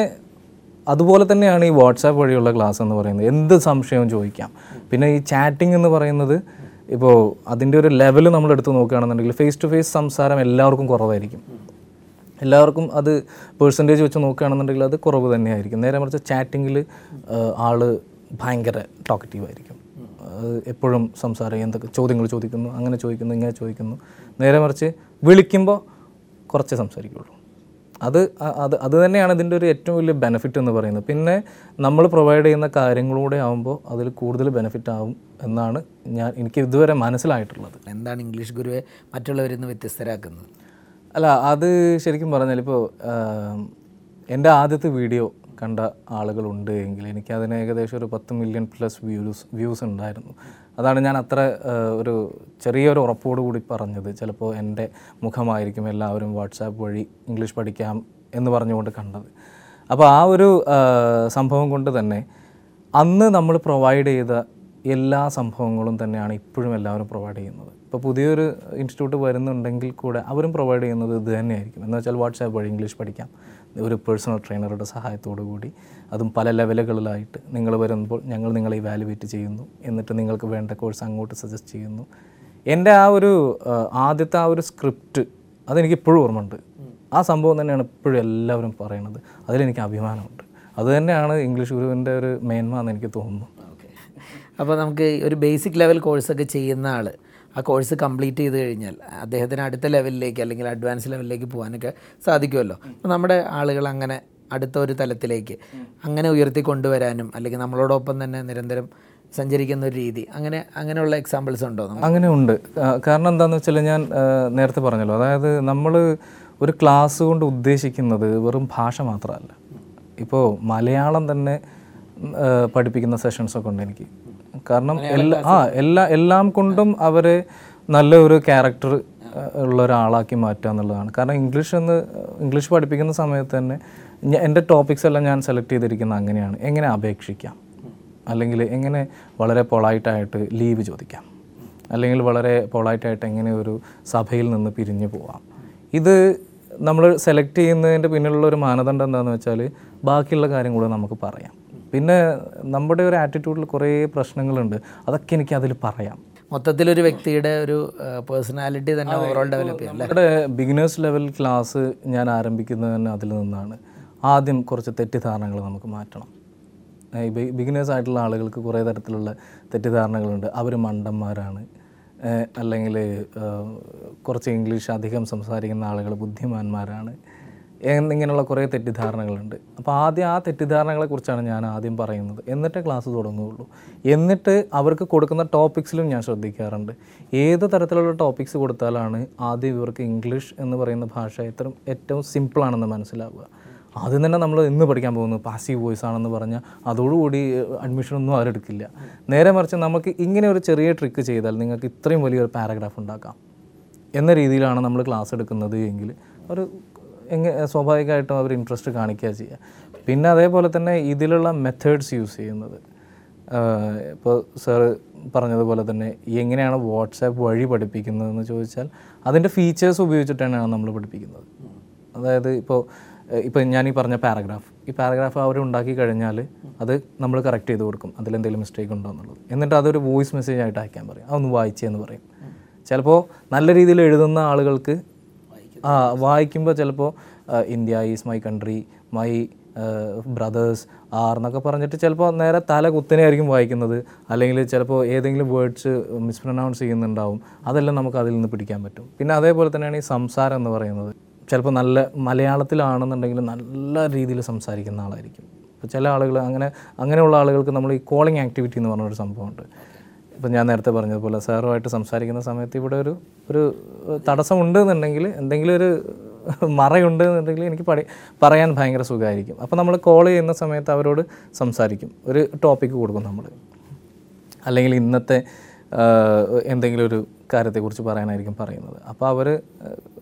അതുപോലെ തന്നെയാണ് ഈ വാട്സാപ്പ് വഴിയുള്ള ക്ലാസ് എന്ന് പറയുന്നത്. എന്ത് സംശയവും ചോദിക്കാം. പിന്നെ ഈ ചാറ്റിംഗ് എന്ന് പറയുന്നത് ഇപ്പോൾ അതിന്റെ ഒരു ലെവൽ നമ്മൾ എടുത്ത് നോക്കുകയാണെന്നുണ്ടെങ്കിൽ ഫേസ് ടു ഫേസ് സംസാരം എല്ലാവർക്കും കുറവായിരിക്കും. എല്ലാവർക്കും അത് പേഴ്സന്റേജ് വെച്ച് നോക്കുകയാണെന്നുണ്ടെങ്കിൽ അത് കുറവ് തന്നെയായിരിക്കും. നേരെ മറിച്ച് ചാറ്റിങ്ങിൽ ആൾ ഭയങ്കര ടോക്കറ്റീവ് ആയിരിക്കും. എപ്പോഴും സംസാരം എന്തൊക്കെ ചോദ്യങ്ങൾ ചോദിക്കുന്നു അങ്ങനെ ചോദിക്കുന്നു ഇങ്ങനെ ചോദിക്കുന്നു. നേരെ മറിച്ച് വിളിക്കുമ്പോൾ കുറച്ചേ സംസാരിക്കുള്ളൂ. അത് അത് അത് തന്നെയാണ് ഇതിന്റെ ഒരു ഏറ്റവും വലിയ ബെനിഫിറ്റ് എന്ന് പറയുന്നത്. പിന്നെ നമ്മൾ പ്രൊവൈഡ് ചെയ്യുന്ന കാര്യങ്ങളൂടെ ആകുമ്പോൾ അതിൽ കൂടുതൽ ബെനിഫിറ്റ് ആവും എന്നാണ് ഞാൻ എനിക്ക് ഇതുവരെ മനസ്സിലായിട്ടുള്ളത്. എന്താണ് ഇംഗ്ലീഷ് ഗുരുവെ മറ്റുള്ളവരിൽ നിന്ന് വ്യത്യസ്തരാക്കുന്നത്? അല്ല അത് ശരിക്കും പറഞ്ഞാൽ ഇപ്പോൾ എന്റെ ആദ്യത്തെ വീഡിയോ കണ്ട ആളുകളുണ്ട് എങ്കിൽ എനിക്ക് അതിന് ഏകദേശം ഒരു പത്ത് മില്യൺ പ്ലസ് വ്യൂസ് വ്യൂസ് ഉണ്ടായിരുന്നു. അതാണ് ഞാൻ അത്ര ഒരു ചെറിയൊരു ഉറപ്പോട് കൂടി പറഞ്ഞത്. ചിലപ്പോൾ എന്റെ മുഖമായിരിക്കും എല്ലാവരും വാട്സാപ്പ് വഴി ഇംഗ്ലീഷ് പഠിക്കാം എന്ന് പറഞ്ഞുകൊണ്ട് കണ്ടത്. അപ്പോൾ ആ ഒരു സംഭവം കൊണ്ട് തന്നെ അന്ന് നമ്മൾ പ്രൊവൈഡ് ചെയ്ത എല്ലാ സംഭവങ്ങളും തന്നെയാണ് ഇപ്പോഴും എല്ലാവരും പ്രൊവൈഡ് ചെയ്യുന്നത്. ഇപ്പോൾ പുതിയൊരു ഇൻസ്റ്റിറ്റ്യൂട്ട് വരുന്നുണ്ടെങ്കിൽ കൂടെ അവരും പ്രൊവൈഡ് ചെയ്യുന്നത് ഇത് തന്നെയായിരിക്കും. എന്ന് വെച്ചാൽ വാട്സാപ്പ് വഴി ഇംഗ്ലീഷ് പഠിക്കാം. ഒരു പേഴ്സണൽ ട്രെയിനറുടെ സഹായത്തോടു കൂടി അതും പല ലെവലുകളിലായിട്ട് നിങ്ങൾ വരുമ്പോൾ ഞങ്ങൾ നിങ്ങളെ ഇവാലുവേറ്റ് ചെയ്യുന്നു. എന്നിട്ട് നിങ്ങൾക്ക് വേണ്ട കോഴ്സ് അങ്ങോട്ട് സജസ്റ്റ് ചെയ്യുന്നു. എന്റെ ആ ഒരു ആദ്യത്തെ ആ ഒരു സ്ക്രിപ്റ്റ് അതെനിക്ക് ഇപ്പോഴും ഓർമ്മയുണ്ട്. ആ സംഭവം തന്നെയാണ് ഇപ്പോഴും എല്ലാവരും പറയണത് അതിലെനിക്ക് അഭിമാനമുണ്ട്. അതുതന്നെയാണ് ഇംഗ്ലീഷ് ഗുരുവിന്റെ ഒരു മേന്മ എന്ന് എനിക്ക് തോന്നുന്നു. അപ്പോൾ നമുക്ക് ഒരു ബേസിക് ലെവൽ കോഴ്സൊക്കെ ചെയ്യുന്ന ആൾ ആ കോഴ്സ് കംപ്ലീറ്റ് ചെയ്ത് കഴിഞ്ഞാൽ അദ്ദേഹത്തിന് അടുത്ത ലെവലിലേക്ക് അല്ലെങ്കിൽ അഡ്വാൻസ് ലെവലിലേക്ക് പോകാനൊക്കെ സാധിക്കുമല്ലോ. അപ്പോൾ നമ്മുടെ ആളുകൾ അങ്ങനെ അടുത്ത ഒരു തലത്തിലേക്ക് അങ്ങനെ ഉയർത്തി കൊണ്ടുവരാനും അല്ലെങ്കിൽ നമ്മളോടൊപ്പം തന്നെ നിരന്തരം സഞ്ചരിക്കുന്ന ഒരു രീതി അങ്ങനെ അങ്ങനെയുള്ള എക്സാമ്പിൾസ് ഉണ്ടോ അങ്ങനെ ഉണ്ട്. കാരണം എന്താണെന്ന് വെച്ചാൽ ഞാൻ നേരത്തെ പറഞ്ഞല്ലോ. അതായത് നമ്മൾ ഒരു ക്ലാസ് കൊണ്ട് ഉദ്ദേശിക്കുന്നത് വെറും ഭാഷ മാത്രമല്ല. ഇപ്പോൾ മലയാളം തന്നെ പഠിപ്പിക്കുന്ന സെഷൻസൊക്കെ ഉണ്ട് എനിക്ക്. കാരണം എല്ലാ ആ എല്ലാ എല്ലാം കൊണ്ടും അവരെ നല്ല ഒരു ക്യാരക്ടർ ഉള്ള ഒരാളാക്കി മാറ്റുക എന്നുള്ളതാണ്. കാരണം ഇംഗ്ലീഷ് എന്ന് ഇംഗ്ലീഷ് പഠിപ്പിക്കുന്ന സമയത്ത് തന്നെ എന്റെ ടോപ്പിക്സ് എല്ലാം ഞാൻ സെലക്ട് ചെയ്തിരിക്കുന്നത് അങ്ങനെയാണ്. എങ്ങനെ അപേക്ഷിക്കാം? അല്ലെങ്കിൽ എങ്ങനെ വളരെ പൊളൈറ്റായിട്ട് ലീവ് ചോദിക്കാം? അല്ലെങ്കിൽ വളരെ പൊളൈറ്റായിട്ട് എങ്ങനെ ഒരു സഭയിൽ നിന്ന് പിരിഞ്ഞു പോവാം? ഇത് നമ്മൾ സെലക്ട് ചെയ്യുന്നതിന്റെ പിന്നിലുള്ള ഒരു മാനദണ്ഡം എന്താണെന്ന് വെച്ചാൽ ബാക്കിയുള്ള കാര്യം കൂടെ നമുക്ക് പറയാം. പിന്നെ നമ്മുടെ ഒരു ആറ്റിറ്റ്യൂഡിൽ കുറേ പ്രശ്നങ്ങളുണ്ട്. അതൊക്കെ എനിക്ക് അതിൽ പറയാം. മൊത്തത്തിൽ ഒരു വ്യക്തിയുടെ ഒരു പേഴ്സണാലിറ്റി തന്നെ ഓവറോൾ ഡെവലപ്പ് ചെയ്യാം നമ്മുടെ ബിഗിനേഴ്സ് ലെവൽ ക്ലാസ് ഞാൻ ആരംഭിക്കുന്നത് തന്നെ അതിൽ നിന്നാണ്. ആദ്യം കുറച്ച് തെറ്റിദ്ധാരണകൾ നമുക്ക് മാറ്റണം. ബിഗിനേഴ്സ് ആയിട്ടുള്ള ആളുകൾക്ക് കുറേ തരത്തിലുള്ള തെറ്റിദ്ധാരണകളുണ്ട്. അവർ മണ്ടന്മാരാണ്. അല്ലെങ്കിൽ കുറച്ച് ഇംഗ്ലീഷ് അധികം സംസാരിക്കുന്ന ആളുകൾ ബുദ്ധിമാന്മാരാണ്. എന്നിങ്ങനെയുള്ള കുറേ തെറ്റിദ്ധാരണകളുണ്ട്. അപ്പോൾ ആദ്യം ആ തെറ്റിദ്ധാരണകളെക്കുറിച്ചാണ് ഞാൻ ആദ്യം പറയുന്നത്. എന്നിട്ട് ക്ലാസ് തുടങ്ങുകയുള്ളൂ. എന്നിട്ട് അവർക്ക് കൊടുക്കുന്ന ടോപ്പിക്സിലും ഞാൻ ശ്രദ്ധിക്കാറുണ്ട്. ഏത് തരത്തിലുള്ള ടോപ്പിക്സ് കൊടുത്താലാണ് ആദ്യം ഇവർക്ക് ഇംഗ്ലീഷ് എന്ന് പറയുന്ന ഭാഷ എത്ര ഏറ്റവും സിമ്പിളാണെന്ന് മനസ്സിലാവുക. ആദ്യം തന്നെ നമ്മൾ ഇന്ന് പഠിക്കാൻ പോകുന്നത് പാസീവ് വോയിസ് ആണെന്ന് പറഞ്ഞാൽ അതോടുകൂടി അഡ്മിഷൻ ഒന്നും അവരെടുക്കില്ല നേരെ മറിച്ച് നമുക്ക് ഇങ്ങനെ ഒരു ചെറിയ ട്രിക്ക് ചെയ്താൽ നിങ്ങൾക്ക് ഇത്രയും വലിയൊരു പാരഗ്രാഫ് ഉണ്ടാക്കാം. എന്ന രീതിയിലാണ് നമ്മൾ ക്ലാസ് എടുക്കുന്നത് എങ്കിൽ ഒരു എങ്ങനെ സ്വാഭാവികമായിട്ടും അവർ ഇൻട്രസ്റ്റ് കാണിക്കുക ചെയ്യുക. പിന്നെ അതേപോലെ തന്നെ ഇതിലുള്ള മെത്തേഡ്സ് യൂസ് ചെയ്യുന്നത്. ഇപ്പോൾ സാറ് പറഞ്ഞതുപോലെ തന്നെ എങ്ങനെയാണ് വാട്സാപ്പ് വഴി പഠിപ്പിക്കുന്നതെന്ന് ചോദിച്ചാൽ അതിന്റെ ഫീച്ചേഴ്സ് ഉപയോഗിച്ചിട്ടാണ് നമ്മൾ പഠിപ്പിക്കുന്നത്. അതായത് ഇപ്പോൾ ഇപ്പോൾ ഞാൻ ഈ പറഞ്ഞ പാരഗ്രാഫ് ഈ പാരഗ്രാഫ് അവർ ഉണ്ടാക്കി കഴിഞ്ഞാൽ അത് നമ്മൾ കറക്റ്റ് ചെയ്ത് കൊടുക്കും. അതിലെന്തെങ്കിലും മിസ്റ്റേക്ക് ഉണ്ടോ എന്നുള്ളത്. എന്നിട്ട് അതൊരു വോയിസ് മെസ്സേജ് ആയിട്ട് അയക്കാൻ പറയും. അതൊന്ന് വായിച്ചെന്ന് പറയും. ചിലപ്പോൾ നല്ല രീതിയിൽ എഴുതുന്ന ആളുകൾക്ക് ആ വായിക്കുമ്പോൾ ചിലപ്പോൾ India is my country my brothers are എന്നൊക്കെ പറഞ്ഞിട്ട് ചിലപ്പോൾ നേരെ തല കുത്തനെയായിരിക്കും വായിക്കുന്നത്. അല്ലെങ്കിൽ ചിലപ്പോൾ ഏതെങ്കിലും വേർഡ്സ് മിസ്പ്രൊനൗൺസ് ചെയ്യുന്നുണ്ടാവും. അതെല്ലാം നമുക്ക് അതിൽ നിന്ന് പിടിക്കാൻ പറ്റും. പിന്നെ അതേപോലെ തന്നെയാണ് ഈ സംസാരം എന്ന് പറയുന്നത്. ചിലപ്പോൾ നല്ല മലയാളത്തിലാണെന്നുണ്ടെങ്കിൽ നല്ല രീതിയിൽ സംസാരിക്കുന്ന ആളായിരിക്കും. ചില ആളുകൾ അങ്ങനെ അങ്ങനെയുള്ള ആളുകൾക്ക് നമ്മൾ ഈ കോളിംഗ് ആക്ടിവിറ്റി എന്ന് പറഞ്ഞൊരു സംഭവമുണ്ട്. ഇപ്പം ഞാൻ നേരത്തെ പറഞ്ഞതുപോലെ സാറുമായിട്ട് സംസാരിക്കുന്ന സമയത്ത് ഇവിടെ ഒരു ഒരു തടസ്സമുണ്ട് എന്നുണ്ടെങ്കിൽ എന്തെങ്കിലും ഒരു മറയുണ്ട് എന്നുണ്ടെങ്കിൽ എനിക്ക് പഠി പറയാൻ ഭയങ്കര സുഖമായിരിക്കും. അപ്പോൾ നമ്മൾ കോൾ ചെയ്യുന്ന സമയത്ത് അവരോട് സംസാരിക്കും. ഒരു ടോപ്പിക്ക് കൊടുക്കും നമ്മൾ. അല്ലെങ്കിൽ ഇന്നത്തെ എന്തെങ്കിലും ഒരു കാര്യത്തെക്കുറിച്ച് പറയാനായിരിക്കും പറയുന്നത്. അപ്പോൾ അവർ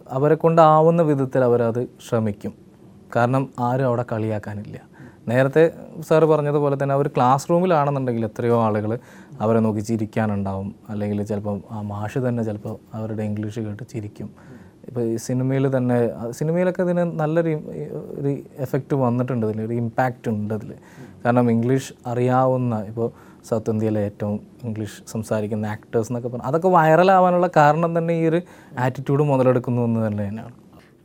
അവരെ കൊണ്ടാവുന്ന വിധത്തിൽ അവരത് ശ്രമിക്കും. കാരണം ആരും അവിടെ കളിയാക്കാനില്ല. നേരത്തെ സാറ് പറഞ്ഞതുപോലെ തന്നെ അവർ ക്ലാസ് റൂമിലാണെന്നുണ്ടെങ്കിൽ എത്രയോ ആളുകൾ അവരെ നോക്കി ചിരിക്കാനുണ്ടാവും. അല്ലെങ്കിൽ ചിലപ്പം ആ മാഷ് തന്നെ ചിലപ്പോൾ അവരുടെ ഇംഗ്ലീഷ് കേട്ട് ചിരിക്കും. ഇപ്പോൾ ഈ സിനിമയിൽ തന്നെ സിനിമയിലൊക്കെ ഇതിന് നല്ലൊരു ഒരു എഫക്റ്റ് വന്നിട്ടുണ്ട് ഇതിൽ ഒരു ഇമ്പാക്റ്റ് ഉണ്ട് അതിൽ കാരണം ഇംഗ്ലീഷ് അറിയാവുന്ന ഇപ്പോൾ സൗത്ത് ഇന്ത്യയിലെ ഏറ്റവും ഇംഗ്ലീഷ് സംസാരിക്കുന്ന ആക്ടേഴ്സ് എന്നൊക്കെ പറഞ്ഞാൽ അതൊക്കെ വൈറലാവാനുള്ള കാരണം തന്നെ ഈ ഒരു ആറ്റിറ്റ്യൂഡ് മുതലെടുക്കുന്നു എന്ന് തന്നെ തന്നെയാണ്.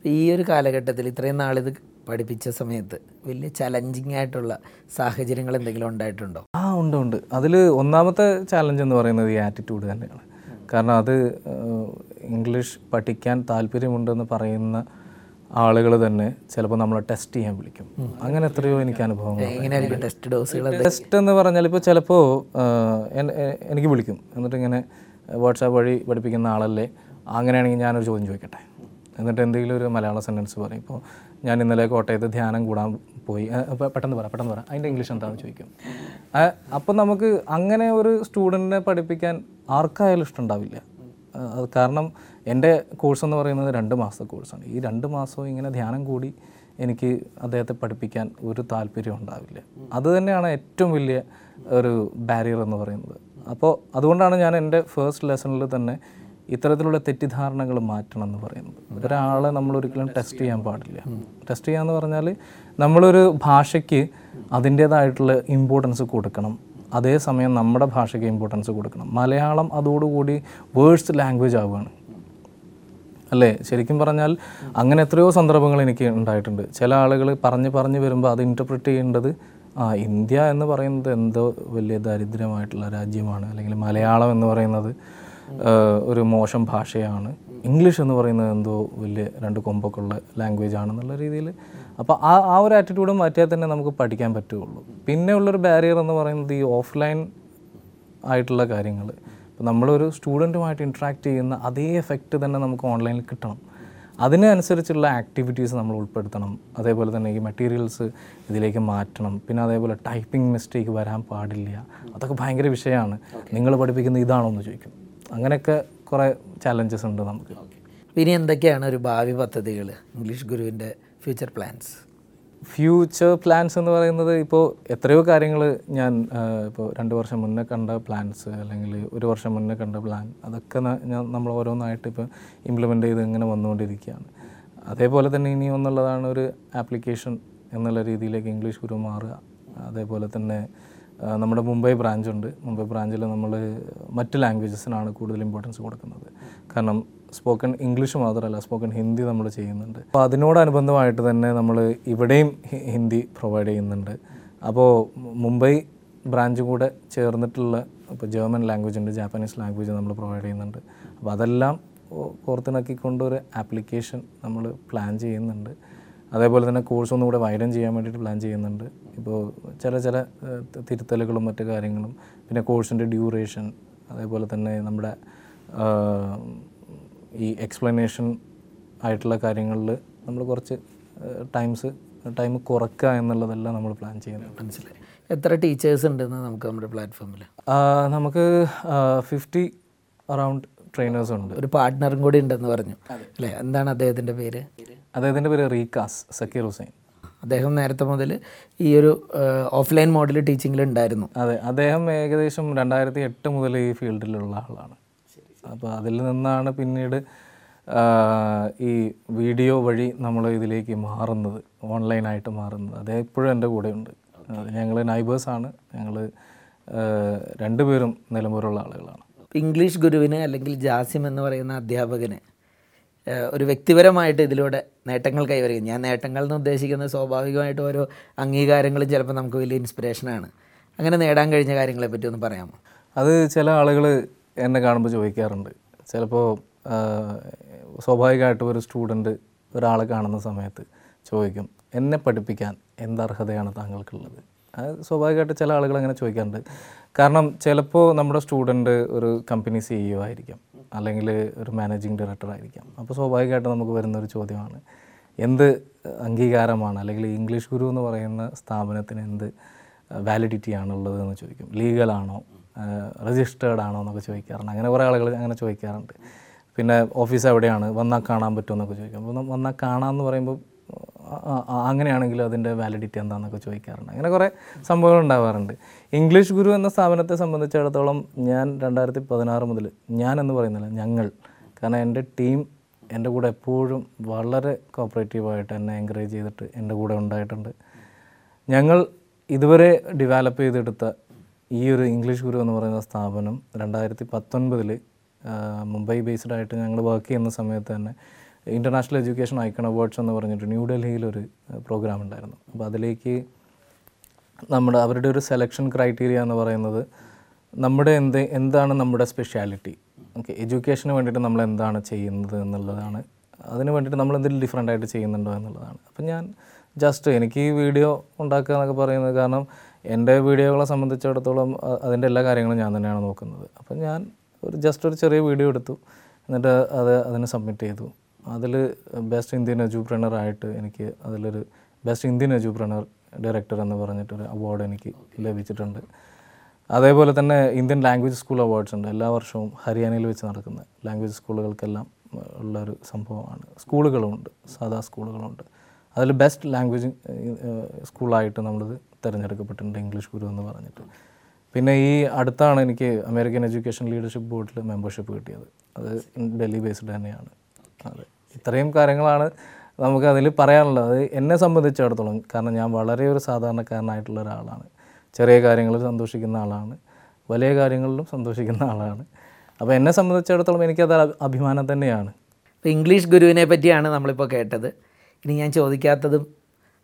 ഈ ഒരു കാലഘട്ടത്തിൽ ഇത്രയും നാളിത് പഠിപ്പിച്ച സമയത്ത് വലിയ ചലഞ്ചിങ് ആയിട്ടുള്ള സാഹചര്യങ്ങൾ എന്തെങ്കിലും ഉണ്ടായിട്ടുണ്ടോ? ആ ഉണ്ട് ഉണ്ട്. അതിൽ ഒന്നാമത്തെ ചാലഞ്ച് എന്ന് പറയുന്നത് ഈ ആറ്റിറ്റ്യൂഡ് തന്നെയാണ്. കാരണം അത് ഇംഗ്ലീഷ് പഠിക്കാൻ താല്പര്യമുണ്ടെന്ന് പറയുന്ന ആളുകൾ തന്നെ ചിലപ്പോൾ നമ്മളെ ടെസ്റ്റ് ചെയ്യാൻ വിളിക്കും. അങ്ങനെ എത്രയോ എനിക്ക് അനുഭവങ്ങൾ ടെസ്റ്റ് ഡോസുകൾ ടെസ്റ്റ് എന്ന് പറഞ്ഞാൽ ഇപ്പോൾ ചിലപ്പോൾ എനിക്ക് വിളിക്കും. എന്നിട്ട് ഇങ്ങനെ വാട്സാപ്പ് വഴി പഠിപ്പിക്കുന്ന ആളല്ലേ അങ്ങനെയാണെങ്കിൽ ഞാനൊരു ചോദ്യം ചോദിക്കട്ടെ. എന്നിട്ട് എന്തെങ്കിലും ഒരു മലയാള സെന്റൻസ് പറയും. ഇപ്പോൾ ഞാൻ ഇന്നലെ കോട്ടയത്ത് ധ്യാനം കൂടാൻ പോയി. പെട്ടെന്ന് പറ പെട്ടെന്ന് പറ. അതിന്റെ ഇംഗ്ലീഷ് എന്താണെന്ന് ചോദിക്കും. അപ്പം നമുക്ക് അങ്ങനെ ഒരു സ്റ്റുഡന്റിനെ പഠിപ്പിക്കാൻ ആർക്കായാലും ഇഷ്ടമുണ്ടാവില്ല അത് കാരണം എന്റെ കോഴ്സ് എന്ന് പറയുന്നത് രണ്ട് മാസത്തെ കോഴ്സാണ് ഈ രണ്ട് മാസവും ഇങ്ങനെ ധ്യാനം കൂടി എനിക്ക് അദ്ദേഹത്തെ പഠിപ്പിക്കാൻ ഒരു താല്പര്യം ഉണ്ടാവില്ല. അത് തന്നെയാണ് ഏറ്റവും വലിയ ഒരു ബാരിയർ എന്ന് പറയുന്നത്. അപ്പോൾ അതുകൊണ്ടാണ് ഞാൻ എന്റെ ഫസ്റ്റ് ലെസണിൽ തന്നെ ഇത്തരത്തിലുള്ള തെറ്റിദ്ധാരണകൾ മാറ്റണം എന്ന് പറയുന്നത്. ഒരാളെ നമ്മൾ ഒരിക്കലും ടെസ്റ്റ് ചെയ്യാൻ പാടില്ല. ടെസ്റ്റ് ചെയ്യാന്ന് പറഞ്ഞാൽ നമ്മളൊരു ഭാഷയ്ക്ക് അതിന്റേതായിട്ടുള്ള ഇമ്പോർട്ടൻസ് കൊടുക്കണം. അതേസമയം നമ്മുടെ ഭാഷയ്ക്ക് ഇമ്പോർട്ടൻസ് കൊടുക്കണം. മലയാളം അതോടുകൂടി വേഴ്സ്റ്റ് ലാംഗ്വേജ് ആവുകയാണ്. അല്ലേ? ശരിക്കും പറഞ്ഞാൽ അങ്ങനെ എത്രയോ സന്ദർഭങ്ങൾ എനിക്ക് ഉണ്ടായിട്ടുണ്ട്. ചില ആളുകൾ പറഞ്ഞ് പറഞ്ഞ് വരുമ്പോൾ അത് ഇന്റർപ്രിറ്റ് ചെയ്യേണ്ടത് ആ ഇന്ത്യ എന്ന് പറയുന്നത് എന്തോ വലിയ ദരിദ്രമായിട്ടുള്ള രാജ്യമാണ്. അല്ലെങ്കിൽ മലയാളം എന്ന് പറയുന്നത് ഒരു മോശം ഭാഷയാണ്. ഇംഗ്ലീഷ് എന്ന് പറയുന്നത് എന്തോ വലിയ രണ്ട് കൊമ്പൊക്കെ ഉള്ള ലാംഗ്വേജ് ആണെന്നുള്ള രീതിയിൽ. അപ്പോൾ ആ ആ ഒരു ആറ്റിറ്റ്യൂഡ് മാറ്റിയാൽ തന്നെ നമുക്ക് പഠിക്കാൻ പറ്റുകയുള്ളൂ. പിന്നെ ഉള്ളൊരു ബാരിയർ എന്ന് പറയുന്നത് ഈ ഓഫ്ലൈൻ ആയിട്ടുള്ള കാര്യങ്ങൾ. ഇപ്പോൾ നമ്മളൊരു സ്റ്റുഡന്റുമായിട്ട് ഇൻട്രാക്ട് ചെയ്യുന്ന അതേ എഫക്റ്റ് തന്നെ നമുക്ക് ഓൺലൈനിൽ കിട്ടണം. അതിനനുസരിച്ചുള്ള ആക്ടിവിറ്റീസ് നമ്മൾ ഉൾപ്പെടുത്തണം. അതേപോലെ തന്നെ ഈ മെറ്റീരിയൽസ് ഇതിലേക്ക് മാറ്റണം. പിന്നെ അതേപോലെ ടൈപ്പിംഗ് മിസ്റ്റേക്ക് വരാൻ പാടില്ല. അതൊക്കെ ഭയങ്കര വിഷയമാണ്. നിങ്ങൾ പഠിപ്പിക്കുന്ന ഇതാണോ എന്ന് ചോദിക്കും. അങ്ങനെയൊക്കെ കുറേ ചാലഞ്ചസ് ഉണ്ട് നമുക്ക്. ഇനി എന്തൊക്കെയാണ് ഒരു ഭാവി പദ്ധതികൾ? ഇംഗ്ലീഷ് ഗുരുവിന്റെ ഫ്യൂച്ചർ പ്ലാൻസ് ഫ്യൂച്ചർ പ്ലാൻസ് എന്ന് പറയുന്നത് ഇപ്പോൾ എത്രയോ കാര്യങ്ങൾ ഞാൻ ഇപ്പോൾ രണ്ട് വർഷം മുന്നേ കണ്ട പ്ലാൻസ് അല്ലെങ്കിൽ ഒരു വർഷം മുന്നേ കണ്ട പ്ലാൻ അതൊക്കെ ഞാൻ നമ്മൾ ഓരോന്നായിട്ട് ഇപ്പോൾ ഇംപ്ലിമെന്റ് ചെയ്ത് ഇങ്ങനെ വന്നുകൊണ്ടിരിക്കുകയാണ്. അതേപോലെ തന്നെ ഇനി ഒന്നുള്ളതാണ് ഒരു ആപ്ലിക്കേഷൻ എന്നുള്ള രീതിയിലേക്ക് ഇംഗ്ലീഷ് ഗുരു മാറുക. അതേപോലെ തന്നെ നമ്മുടെ മുംബൈ ബ്രാഞ്ചുണ്ട്. മുംബൈ ബ്രാഞ്ചിൽ നമ്മൾ മറ്റ് ലാംഗ്വേജസിനാണ് കൂടുതൽ ഇമ്പോർട്ടൻസ് കൊടുക്കുന്നത്. കാരണം സ്പോക്കൺ ഇംഗ്ലീഷ് മാത്രമല്ല സ്പോക്കൺ ഹിന്ദി നമ്മൾ ചെയ്യുന്നുണ്ട്. അപ്പോൾ അതിനോടനുബന്ധമായിട്ട് തന്നെ നമ്മൾ ഇവിടെയും ഹിന്ദി പ്രൊവൈഡ് ചെയ്യുന്നുണ്ട്. അപ്പോൾ മുംബൈ ബ്രാഞ്ച് കൂടെ ചേർന്നിട്ടുള്ള ഇപ്പോൾ ജർമ്മൻ ലാംഗ്വേജ് ഉണ്ട് ജാപ്പനീസ് ലാംഗ്വേജ് നമ്മൾ പ്രൊവൈഡ് ചെയ്യുന്നുണ്ട്. അപ്പോൾ അതെല്ലാം പുറത്തിണക്കിക്കൊണ്ടൊരു ആപ്ലിക്കേഷൻ നമ്മൾ പ്ലാൻ ചെയ്യുന്നുണ്ട്. അതേപോലെ തന്നെ കോഴ്സ് ഒന്നുകൂടെ വൈഡൻ ചെയ്യാൻ വേണ്ടിയിട്ട് പ്ലാൻ ചെയ്യുന്നുണ്ട്. ഇപ്പോൾ ചില ചില തിരുത്തലുകളും മറ്റു കാര്യങ്ങളും പിന്നെ കോഴ്സിന്റെ ഡ്യൂറേഷൻ അതേപോലെ തന്നെ നമ്മുടെ ഈ എക്സ്പ്ലനേഷൻ ആയിട്ടുള്ള കാര്യങ്ങളിൽ നമ്മൾ കുറച്ച് ടൈംസ് ടൈം കുറക്കുക എന്നുള്ളതെല്ലാം നമ്മൾ പ്ലാൻ ചെയ്യുന്നുണ്ട്. മനസ്സിലായി. എത്ര ടീച്ചേഴ്സ് ഉണ്ടെന്ന് നമുക്ക് നമ്മുടെ പ്ലാറ്റ്ഫോമിൽ നമുക്ക് ഫിഫ്റ്റി അറൗണ്ട് ട്രെയിനേഴ്സ് ഉണ്ട്. ഒരു പാർട്ട്ണറും കൂടി ഉണ്ടെന്ന് പറഞ്ഞു. അല്ലേ? എന്താണ് അദ്ദേഹത്തിന്റെ പേര്? അദ്ദേഹത്തിന്റെ പേര് റീകാസ് സക്കീർ ഹുസൈൻ. അദ്ദേഹം നേരത്തെ മുതൽ ഈ ഒരു ഓഫ്ലൈൻ മോഡൽ ടീച്ചിങ്ങിൽ ഉണ്ടായിരുന്നു. അതെ. അദ്ദേഹം ഏകദേശം രണ്ടായിരത്തി എട്ട് മുതൽ ഈ ഫീൽഡിലുള്ള ആളാണ്. അപ്പോൾ അതിൽ നിന്നാണ് പിന്നീട് ഈ വീഡിയോ വഴി നമ്മൾ ഇതിലേക്ക് മാറുന്നത് ഓൺലൈനായിട്ട് മാറുന്നത്. അദ്ദേഹം ഇപ്പോഴും എന്റെ കൂടെയുണ്ട്. ഞങ്ങൾ നൈബേഴ്സാണ് ഞങ്ങൾ രണ്ടുപേരും നിലമ്പൂരുള്ള ആളുകളാണ്. ഇംഗ്ലീഷ് ഗുരുവിന് അല്ലെങ്കിൽ ജാസിം എന്ന് പറയുന്ന അധ്യാപകന് ഒരു വ്യക്തിപരമായിട്ട് ഇതിലൂടെ നേട്ടങ്ങൾ കൈവരിക്കും ഞാൻ നേട്ടങ്ങൾ എന്ന് ഉദ്ദേശിക്കുന്നത് സ്വാഭാവികമായിട്ട് ഓരോ അംഗീകാരങ്ങളും ചിലപ്പോൾ നമുക്ക് വലിയ ഇൻസ്പിറേഷനാണ് അങ്ങനെ നേടാൻ കഴിഞ്ഞ കാര്യങ്ങളെ പറ്റി ഒന്ന് പറയാമോ? അത് ചില ആളുകൾ എന്നെ കാണുമ്പോൾ ചോദിക്കാറുണ്ട്. ചിലപ്പോൾ സ്വാഭാവികമായിട്ടും ഒരു സ്റ്റുഡന്റ് ഒരാളെ കാണുന്ന സമയത്ത് ചോദിക്കും എന്നെ പഠിപ്പിക്കാൻ എന്ത് അർഹതയാണ് താങ്കൾക്കുള്ളത്? സ്വാഭാവികമായിട്ട് ചില ആളുകൾ അങ്ങനെ ചോദിക്കാറുണ്ട്. കാരണം ചിലപ്പോൾ നമ്മുടെ സ്റ്റുഡന്റ് ഒരു കമ്പനി സിഇഒ ആയിരിക്കാം. അല്ലെങ്കിൽ ഒരു മാനേജിങ് ഡയറക്ടർ ആയിരിക്കാം. അപ്പോൾ സ്വാഭാവികമായിട്ട് നമുക്ക് വരുന്ന ഒരു ചോദ്യമാണ്. എന്ത് അംഗീകാരമാണ്? അല്ലെങ്കിൽ ഇംഗ്ലീഷ് ഗുരു എന്ന് പറയുന്ന സ്ഥാപനത്തിന് എന്ത് വാലിഡിറ്റി ആണുള്ളത് എന്ന് ചോദിക്കും. ലീഗലാണോ രജിസ്റ്റേർഡ് ആണോ എന്നൊക്കെ ചോദിക്കാറുണ്ട്. അങ്ങനെ കുറേ ആളുകൾ അങ്ങനെ ചോദിക്കാറുണ്ട്. പിന്നെ ഓഫീസ് എവിടെയാണ്? വന്നാൽ കാണാൻ പറ്റുമോ എന്നൊക്കെ ചോദിക്കും. അപ്പോൾ വന്നാൽ കാണാമെന്ന് പറയുമ്പോൾ അങ്ങനെയാണെങ്കിൽ അതിന്റെ വാലിഡിറ്റി എന്താണെന്നൊക്കെ ചോദിക്കാറുണ്ട്. അങ്ങനെ കുറേ സംഭവങ്ങൾ ഉണ്ടാവാറുണ്ട്. ഇംഗ്ലീഷ് ഗുരു എന്ന സ്ഥാപനത്തെ സംബന്ധിച്ചിടത്തോളം ഞാൻ രണ്ടായിരത്തി പതിനാറ് മുതൽ ഞാൻ എന്ന് പറയുന്നില്ല ഞങ്ങൾ. കാരണം എന്റെ ടീം എന്റെ കൂടെ എപ്പോഴും വളരെ കോപ്പറേറ്റീവായിട്ട് എന്നെ എൻകറേജ് ചെയ്തിട്ട് എന്റെ കൂടെ ഉണ്ടായിട്ടുണ്ട്. ഞങ്ങൾ ഇതുവരെ ഡെവലപ്പ് ചെയ്തെടുത്ത ഈ ഒരു ഇംഗ്ലീഷ് ഗുരു എന്ന് പറയുന്ന സ്ഥാപനം രണ്ടായിരത്തി പത്തൊൻപതിൽ മുംബൈ ബേസ്ഡ് ആയിട്ട് ഞങ്ങൾ വർക്ക് ചെയ്യുന്ന സമയത്ത് തന്നെ ഇന്റർനാഷണൽ എഡ്യൂക്കേഷൻ ഐക്കൺ അവാർഡ്സ് എന്ന് പറഞ്ഞിട്ട് ന്യൂഡൽഹിയിലൊരു പ്രോഗ്രാം ഉണ്ടായിരുന്നു. അപ്പോൾ അതിലേക്ക് നമ്മുടെ അവരുടെ ഒരു സെലക്ഷൻ ക്രൈറ്റീരിയ എന്ന് പറയുന്നത് നമ്മുടെ എന്ത് എന്താണ് നമ്മുടെ സ്പെഷ്യാലിറ്റി ഓക്കെ എഡ്യൂക്കേഷന് വേണ്ടിയിട്ട് നമ്മൾ എന്താണ് ചെയ്യുന്നത് എന്നുള്ളതാണ്. അതിന് വേണ്ടിയിട്ട് നമ്മൾ എന്തെങ്കിലും ഡിഫറെന്റ് ആയിട്ട് ചെയ്യുന്നുണ്ടോ എന്നുള്ളതാണ്. അപ്പം ഞാൻ ജസ്റ്റ് എനിക്ക് ഈ വീഡിയോ ഉണ്ടാക്കുക എന്നൊക്കെ പറയുന്നത് കാരണം എന്റെ വീഡിയോകളെ സംബന്ധിച്ചിടത്തോളം അതിന്റെ എല്ലാ കാര്യങ്ങളും ഞാൻ തന്നെയാണ് നോക്കുന്നത്. അപ്പം ഞാൻ ഒരു ജസ്റ്റ് ഒരു ചെറിയ വീഡിയോ എടുത്തു. എന്നിട്ട് അത് അതിന് സബ്മിറ്റ് ചെയ്തു. അതിൽ ബെസ്റ്റ് ഇന്ത്യൻ എജുപ്രണർ ആയിട്ട് എനിക്ക് അതിലൊരു ബെസ്റ്റ് ഇന്ത്യൻ എജുപ്രണർ ഡയറക്ടർ എന്ന് പറഞ്ഞിട്ടൊരു അവാർഡ് എനിക്ക് ലഭിച്ചിട്ടുണ്ട്. അതേപോലെ തന്നെ ഇന്ത്യൻ ലാംഗ്വേജ് സ്കൂൾ അവാർഡ്സ് ഉണ്ട്. എല്ലാ വർഷവും ഹരിയാനയിൽ വെച്ച് നടക്കുന്ന ലാംഗ്വേജ് സ്കൂളുകൾക്കെല്ലാം ഉള്ളൊരു സംഭവമാണ്. സ്കൂളുകളുമുണ്ട് സാധാ സ്കൂളുകളുണ്ട് അതിൽ ബെസ്റ്റ് ലാംഗ്വേജ് സ്കൂളായിട്ട് നമ്മളിത് തിരഞ്ഞെടുക്കപ്പെട്ടിട്ടുണ്ട്. ഇംഗ്ലീഷ് ഗുരു എന്ന് പറഞ്ഞിട്ട്. പിന്നെ ഈ അടുത്താണ് എനിക്ക് അമേരിക്കൻ എഡ്യൂക്കേഷൻ ലീഡർഷിപ്പ് ബോർഡിൽ മെമ്പർഷിപ്പ് കിട്ടിയത്. അത് ഡൽഹി ബേസ്ഡ് തന്നെയാണ്. അതെ. ഇത്രയും കാര്യങ്ങളാണ് നമുക്ക് പറയാനുള്ളത്. അത് എന്നെ സംബന്ധിച്ചിടത്തോളം കാരണം ഞാൻ വളരെ ഒരു സാധാരണക്കാരനായിട്ടുള്ള ഒരാളാണ്. ചെറിയ കാര്യങ്ങളിൽ സന്തോഷിക്കുന്ന ആളാണ്. വലിയ കാര്യങ്ങളിലും സന്തോഷിക്കുന്ന ആളാണ്. അപ്പോൾ എന്നെ സംബന്ധിച്ചിടത്തോളം എനിക്കത് അഭി- അഭിമാനം തന്നെയാണ്. ഇപ്പോൾ ഇംഗ്ലീഷ് ഗുരുവിനെ പറ്റിയാണ് നമ്മളിപ്പോൾ കേട്ടത്. ഇനി ഞാൻ ചോദിക്കാത്തതും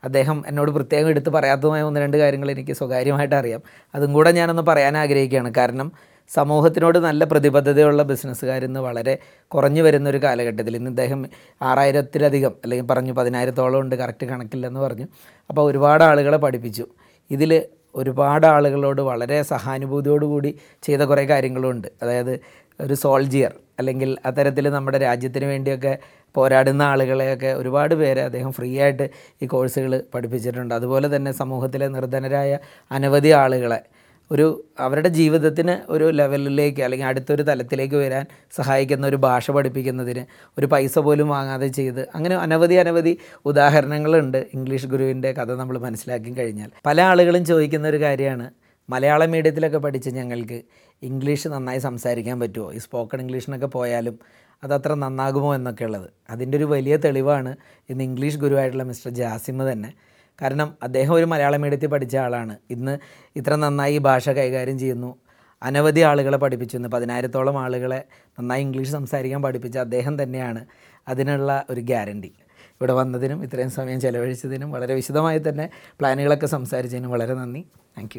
അദ്ദേഹം എന്നോട് പ്രത്യേകം എടുത്ത് പറയാത്തതുമായ ഒന്ന് രണ്ട് കാര്യങ്ങൾ എനിക്ക് സ്വകാര്യമായിട്ട് അറിയാം. അതും കൂടെ ഞാനൊന്ന് പറയാൻ ആഗ്രഹിക്കുകയാണ്. കാരണം സമൂഹത്തിനോട് നല്ല പ്രതിബദ്ധതയുള്ള ബിസിനസ്സുകാരെന്ന് വളരെ കുറഞ്ഞു വരുന്ന ഒരു കാലഘട്ടത്തിൽ ഇന്ന് ഇദ്ദേഹം ആറായിരത്തിലധികം അല്ലെങ്കിൽ പറഞ്ഞു പതിനായിരത്തോളം ഉണ്ട് കറക്റ്റ് കണക്കില്ലെന്ന് പറഞ്ഞു. അപ്പോൾ ഒരുപാട് ആളുകളെ പഠിപ്പിച്ചു. ഇതിൽ ഒരുപാട് ആളുകളോട് വളരെ സഹാനുഭൂതിയോടുകൂടി ചെയ്ത കുറേ കാര്യങ്ങളുണ്ട്. അതായത് ഒരു സോൾജിയർ അല്ലെങ്കിൽ അത്തരത്തിൽ നമ്മുടെ രാജ്യത്തിന് വേണ്ടിയൊക്കെ പോരാടുന്ന ആളുകളെയൊക്കെ ഒരുപാട് പേരെ അദ്ദേഹം ഫ്രീ ആയിട്ട് ഈ കോഴ്സുകൾ പഠിപ്പിച്ചിട്ടുണ്ട്. അതുപോലെ തന്നെ സമൂഹത്തിലെ നിർധനരായ അനവധി ആളുകളെ ഒരു അവരുടെ ജീവിതത്തിന് ഒരു ലെവലിലേക്ക് അല്ലെങ്കിൽ അടുത്തൊരു തലത്തിലേക്ക് വരാൻ സഹായിക്കുന്ന ഒരു ഭാഷ പഠിപ്പിക്കുന്നതിന് ഒരു പൈസ പോലും വാങ്ങാതെ ചെയ്ത് അങ്ങനെ അനവധി അനവധി ഉദാഹരണങ്ങളുണ്ട്. ഇംഗ്ലീഷ് ഗുരുവിന്റെ കഥ നമ്മൾ മനസ്സിലാക്കി കഴിഞ്ഞാൽ. പല ആളുകളും ചോദിക്കുന്ന ഒരു കാര്യമാണ്. മലയാള മീഡിയത്തിലൊക്കെ പഠിച്ച് ഞങ്ങൾക്ക് ഇംഗ്ലീഷ് നന്നായി സംസാരിക്കാൻ പറ്റുമോ? ഈ സ്പോക്കൺ ഇംഗ്ലീഷിനൊക്കെ പോയാലും അതത്ര നന്നാകുമോ എന്നൊക്കെ ഉള്ളത് അതിന്റെ ഒരു വലിയ തെളിവാണ് ഇന്ന് ഇംഗ്ലീഷ് ഗുരുവായിട്ടുള്ള മിസ്റ്റർ ജാസിമ് തന്നെ കാരണം അദ്ദേഹം ഒരു മലയാള മീഡിയത്തിൽ പഠിച്ച ആളാണ്. ഇന്ന് ഇത്ര നന്നായി ഈ ഭാഷ കൈകാര്യം ചെയ്യുന്നു. അനവധി ആളുകളെ പഠിപ്പിച്ചു. ഇന്ന് പതിനായിരത്തോളം ആളുകളെ നന്നായി ഇംഗ്ലീഷ് സംസാരിക്കാൻ പഠിപ്പിച്ച അദ്ദേഹം തന്നെയാണ് അതിനുള്ള ഒരു ഗ്യാരണ്ടി. ഇവിടെ വന്നതിനും ഇത്രയും സമയം ചെലവഴിച്ചതിനും വളരെ വിശദമായി തന്നെ പ്ലാനുകളൊക്കെ സംസാരിച്ചതിനും വളരെ നന്ദി. താങ്ക്